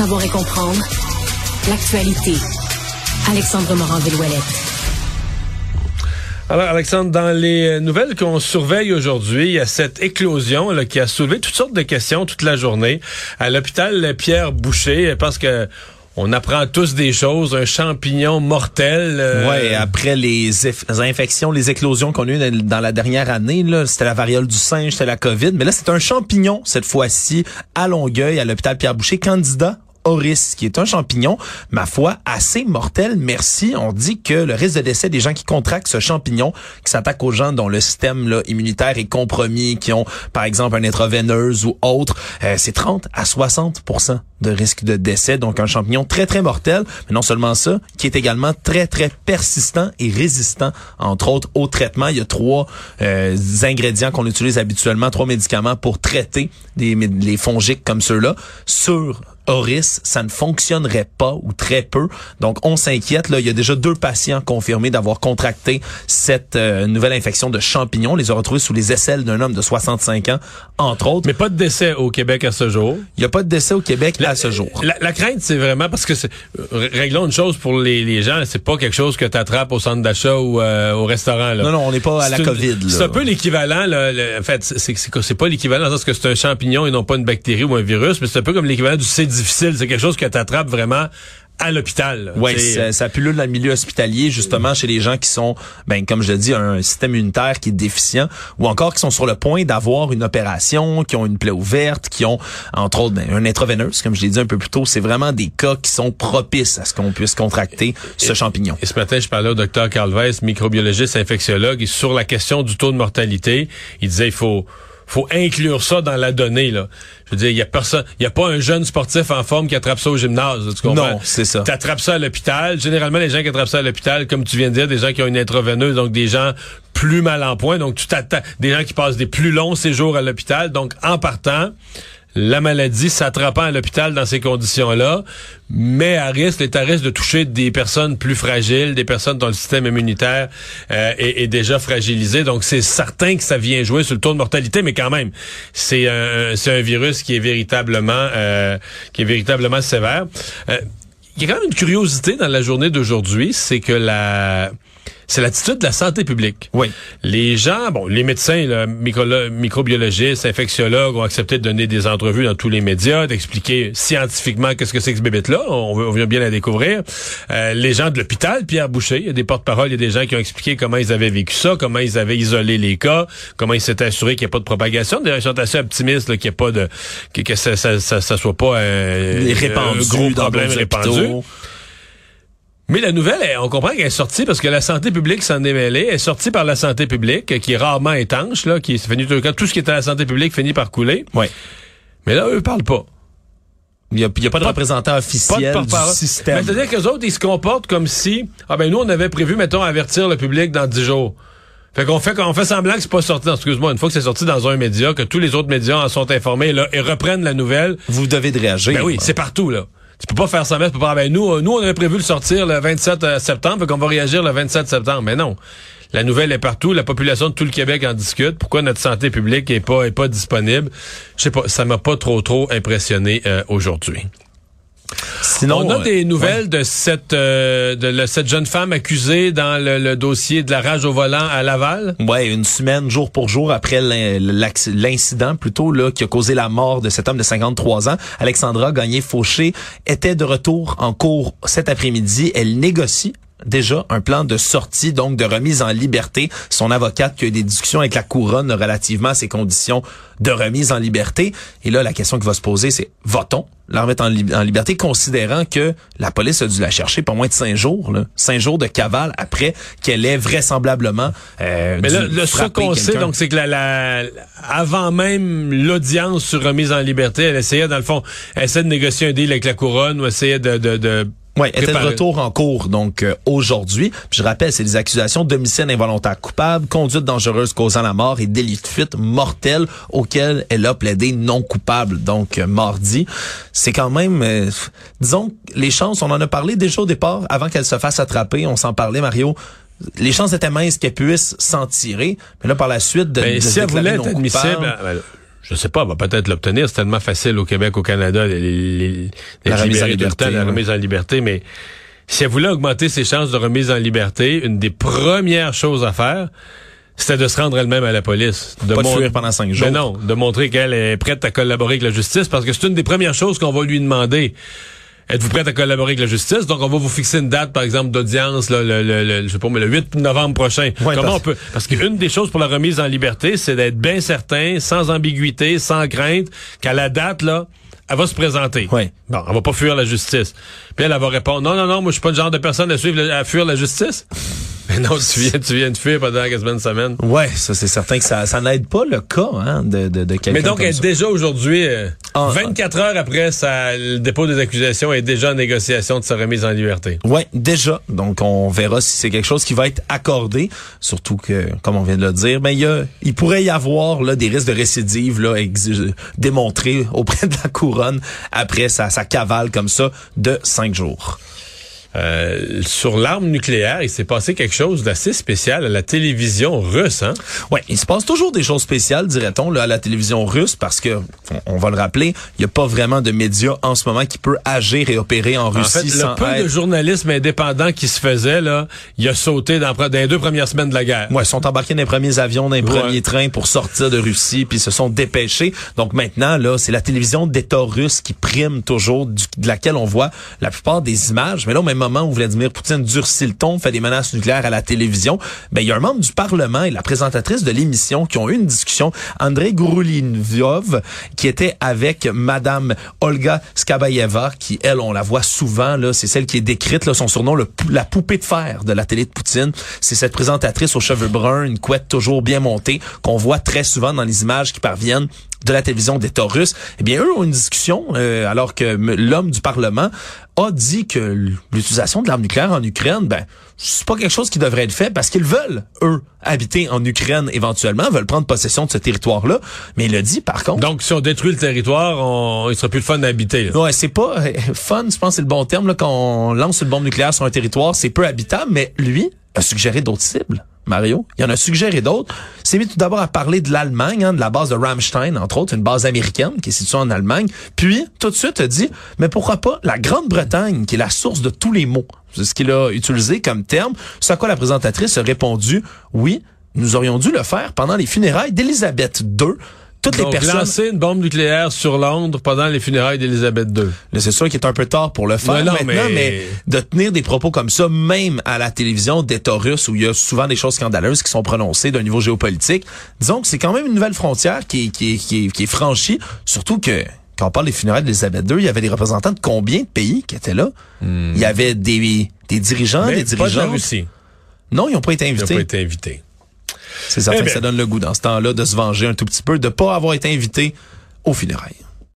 Savoir et comprendre l'actualité. Alexandre Morand-Villouellette. Alors, Alexandre, dans les nouvelles qu'on surveille aujourd'hui, il y a cette éclosion là, qui a soulevé toutes sortes de questions toute la journée à l'hôpital Pierre Boucher, parce que on apprend tous des choses, un champignon mortel. Euh... Ouais, après les, infections, les éclosions qu'on a eues dans la dernière année, là, c'était la variole du singe, c'était la COVID, mais là c'est un champignon cette fois-ci à Longueuil, à l'hôpital Pierre Boucher, candidat Oris, qui est un champignon, ma foi, assez mortel. Merci. On dit que le risque de décès des gens qui contractent ce champignon, qui s'attaque aux gens dont le système immunitaire est compromis, qui ont, par exemple, un intraveineuse ou autre, euh, c'est 30 à 60% de risque de décès. Donc, un champignon très, très mortel. Mais non seulement ça, qui est également très, très persistant et résistant, entre autres, au traitement. Il y a trois euh, ingrédients qu'on utilise habituellement, trois médicaments pour traiter les fongiques comme ceux-là sur Oris, ça ne fonctionnerait pas ou très peu. Donc, on s'inquiète. Là, il y a déjà deux patients confirmés d'avoir contracté cette euh, nouvelle infection de champignons. On les a retrouvés sous les aisselles d'un homme de 65 ans, entre autres. Mais pas de décès au Québec à ce jour. Il n'y a pas de décès au Québec à ce jour. La, crainte, c'est vraiment parce que c'est, réglons une chose pour les, les gens, c'est pas quelque chose que tu attrapes au centre d'achat ou euh, au restaurant. Là. Non, non, on n'est pas à la COVID. C'est un peu l'équivalent. Là, en fait, c'est, c'est, pas l'équivalent parce que c'est un champignon et non pas une bactérie ou un virus, mais c'est un peu comme l'équivalent du C difficile. C'est quelque chose que tu attrapes vraiment à l'hôpital. Oui, ça, ça pullule dans le milieu hospitalier, justement, chez les gens qui sont, ben, comme je le dis, un système immunitaire qui est déficient, ou encore qui sont sur le point d'avoir une opération, qui ont une plaie ouverte, qui ont, entre autres, ben, un intraveineuse, comme je l'ai dit un peu plus tôt. C'est vraiment des cas qui sont propices à ce qu'on puisse contracter ce champignon. Et ce matin, je parlais au docteur Carl Weiss, microbiologiste, infectiologue, et sur la question du taux de mortalité, il disait, il faut faut inclure ça dans la donnée là. Je veux dire, il y a personne, il y a pas un jeune sportif en forme qui attrape ça au gymnase, tu comprends? Non, c'est ça. Tu attrapes ça à l'hôpital. Généralement, les gens qui attrapent ça à l'hôpital, comme tu viens de dire, des gens qui ont une intraveineuse, donc des gens plus mal en point, donc tu t'attends des gens qui passent des plus longs séjours à l'hôpital. Donc en partant, la maladie s'attrapant à l'hôpital dans ces conditions-là, mais à risque, est à risque de toucher des personnes plus fragiles, des personnes dont le système immunitaire euh, est, déjà fragilisé. Donc, c'est certain que ça vient jouer sur le taux de mortalité, mais quand même, c'est un, virus qui est véritablement, euh, qui est véritablement sévère. Euh, il y a quand même une curiosité dans la journée d'aujourd'hui, c'est que la c'est l'attitude de la santé publique. Oui. Les gens, bon, les médecins, là, microbiologistes, infectiologues ont accepté de donner des entrevues dans tous les médias, d'expliquer scientifiquement qu'est-ce que c'est que ce bébête-là. On, on, vient bien la découvrir. Euh, les gens de l'hôpital, Pierre Boucher, il y a des porte-paroles, il y a des gens qui ont expliqué comment ils avaient vécu ça, comment ils avaient isolé les cas, comment ils s'étaient assurés qu'il n'y ait pas de propagation. D'ailleurs, ils sont assez optimistes qu'il n'y ait pas de que, que ça, ça, ça, ça, soit pas un, répandu, un gros problème répandu. Mais la nouvelle, on comprend qu'elle est sortie parce que la santé publique s'en est mêlée. Elle est sortie par la santé publique, qui est rarement étanche, là, qui finit tout ce qui est à la santé publique finit par couler. Oui. Mais là, eux parlent pas. Il n'y a, a, pas de représentant officiel du système. C'est-à-dire qu'eux autres, ils se comportent comme si, ah ben nous, on avait prévu, mettons, avertir le public dans dix jours. Fait qu'on fait qu'on fait semblant que c'est pas sorti. Excuse-moi, une fois que c'est sorti dans un média, que tous les autres médias en sont informés là, et reprennent la nouvelle. Vous devez de réagir. Ben oui, c'est partout là. Tu peux pas faire ça, tu peux pas ben nous, euh, nous on avait prévu le sortir le 27 euh, septembre, fait qu'on va réagir le 27 septembre. Mais non. La nouvelle est partout, la population de tout le Québec en discute. Pourquoi notre santé publique est pas est pas disponible? Je sais pas, ça m'a pas trop trop impressionné euh, aujourd'hui. Sinon, on a des nouvelles de cette euh, de cette jeune femme accusée dans le, dossier de la rage au volant à Laval. Ouais, une semaine jour pour jour après l'incident plutôt là qui a causé la mort de cet homme de 53 ans, Alexandra Gagné Fauché était de retour en cours cet après-midi. Elle négocie déjà un plan de sortie, donc de remise en liberté. Son avocate qui a eu des discussions avec la couronne relativement à ces conditions de remise en liberté. Et là, la question qui va se poser, c'est va-t-on la remettre en, liberté, considérant que la police a dû la chercher pour moins de cinq jours, là, cinq jours de cavale après qu'elle ait vraisemblablement. Euh, Mais là, le ce qu'on sait, donc, c'est que la, avant même l'audience sur remise en liberté, elle essayait, dans le fond, elle essayait de négocier un deal avec la couronne ou essayait de, de, de oui, était de retour en cours donc euh, aujourd'hui. Je rappelle, c'est des accusations d'homicide involontaire coupable, conduite dangereuse causant la mort et délit de fuite mortel auquel elle a plaidé non coupable, donc euh, mardi. C'est quand même, euh, disons, les chances, on en a parlé déjà au départ, avant qu'elle se fasse attraper, on s'en parlait, Mario, les chances étaient minces qu'elle puisse s'en tirer. Mais là, par la suite, de, mais si elle voulait être admissible, je sais pas, va peut-être l'obtenir. C'est tellement facile au Québec, au Canada, les, les, La remise en liberté, temps, la ouais. remise en liberté, mais si elle voulait augmenter ses chances de remise en liberté, une des premières choses à faire, c'était de se rendre elle-même à la police. De Pas de mon- fuir pendant cinq jours. Mais non, de montrer qu'elle est prête à collaborer avec la justice, parce que c'est une des premières choses qu'on va lui demander. Êtes-vous prête à collaborer avec la justice? Donc, on va vous fixer une date, par exemple, d'audience, le, le, le- je sais pas, mais le 8 novembre prochain. Ouais, Comment parce- on peut... Parce qu'une des choses pour la remise en liberté, c'est d'être bien certain, sans ambiguïté, sans crainte, qu'à la date, là, elle va se présenter. Ouais. Bon, elle va pas fuir la justice. Puis elle, elle va répondre, non, non, non, moi, je suis pas le genre de personne à suivre, à fuir la justice. Mais non, tu viens, tu viens de fuir pendant quasiment une semaine. Ouais, ça c'est certain que ça, ça n'aide pas le cas hein, de, de, de quelqu'un Mais donc, comme elle est ça. déjà aujourd'hui, euh, Ah, 24 heures après sa, le dépôt des accusations, est déjà en négociation de sa remise en liberté. Ouais, déjà. Donc, on verra si c'est quelque chose qui va être accordé. Surtout que, comme on vient de le dire, ben, il, y a, il pourrait y avoir là, des risques de récidive là, démontrés auprès de la couronne après sa, sa cavale comme ça de cinq jours. Euh, sur l'arme nucléaire, il s'est passé quelque chose d'assez spécial à la télévision russe. Hein? Ouais, il se passe toujours des choses spéciales, dirait-on, à la télévision russe, parce que, on, on va le rappeler, il n'y a pas vraiment de médias en ce moment qui peut agir et opérer en En Russie fait, sans le peu être... de journalisme indépendant qui se faisait, là, il a sauté dans, dans les deux premières semaines de la guerre. Ouais, ils sont embarqués dans les premiers avions, dans les Ouais. premiers trains pour sortir de Russie, puis ils se sont dépêchés. Donc maintenant, là, c'est la télévision d'État russe qui prime toujours, du- de laquelle on voit la plupart des images. Mais là, même moment où Vladimir Poutine durcit le ton, fait des menaces nucléaires à la télévision, ben il y a un membre du Parlement et la présentatrice de l'émission qui ont eu une discussion, Andrei Gouroulinov, qui était avec Madame Olga Skabayeva, qui, elle, on la voit souvent, là, c'est celle qui est décrite, là, son surnom, la poupée de fer de la télé de Poutine. C'est cette présentatrice aux cheveux bruns, une couette toujours bien montée, qu'on voit très souvent dans les images qui parviennent de la télévision d'État russe. Eh bien, eux ont une discussion, euh, alors que l'homme du Parlement a dit que l'utilisation de l'arme nucléaire en Ukraine, ben, c'est pas quelque chose qui devrait être fait parce qu'ils veulent, eux, habiter en Ukraine éventuellement, veulent prendre possession de ce territoire-là. Mais il a dit, par contre, Donc, si on détruit le territoire, on, il sera plus le fun d'habiter. Ouais, c'est pas euh, fun, je pense que c'est le bon terme là, quand on lance une bombe nucléaire sur un territoire, c'est peu habitable, mais lui a suggéré d'autres cibles. Mario, il en a suggéré d'autres. Il s'est mis tout d'abord à parler de l'Allemagne, hein, de la base de Ramstein, entre autres, une base américaine qui est située en Allemagne. Puis, tout de suite, a dit, mais pourquoi pas la Grande-Bretagne, qui est la source de tous les mots. C'est ce qu'il a utilisé comme terme. Ce à quoi la présentatrice a répondu, oui, nous aurions dû le faire pendant les funérailles d'Élisabeth II. Toutes Donc, les personnes... lancer une bombe nucléaire sur Londres pendant les funérailles d'Élisabeth II. Là, c'est sûr qu'il est un peu tard pour le faire non, maintenant, mais... mais- de tenir des propos comme ça, même à la télévision d'État russe, où il y a souvent des choses scandaleuses qui sont prononcées d'un niveau géopolitique, disons que c'est quand même une nouvelle frontière qui est, qui est, qui est, qui est franchie, surtout que quand on parle des funérailles d'Élisabeth II, il y avait des représentants de combien de pays qui étaient là? Il y avait des, des dirigeants, Mais des pas de la dirigeants. Russie. Non, ils n'ont pas été Il n'a invités. pas été invité. C'est certain Eh que ça donne le goût dans ce temps-là de se venger un tout petit peu, de pas avoir été invité aux funérailles.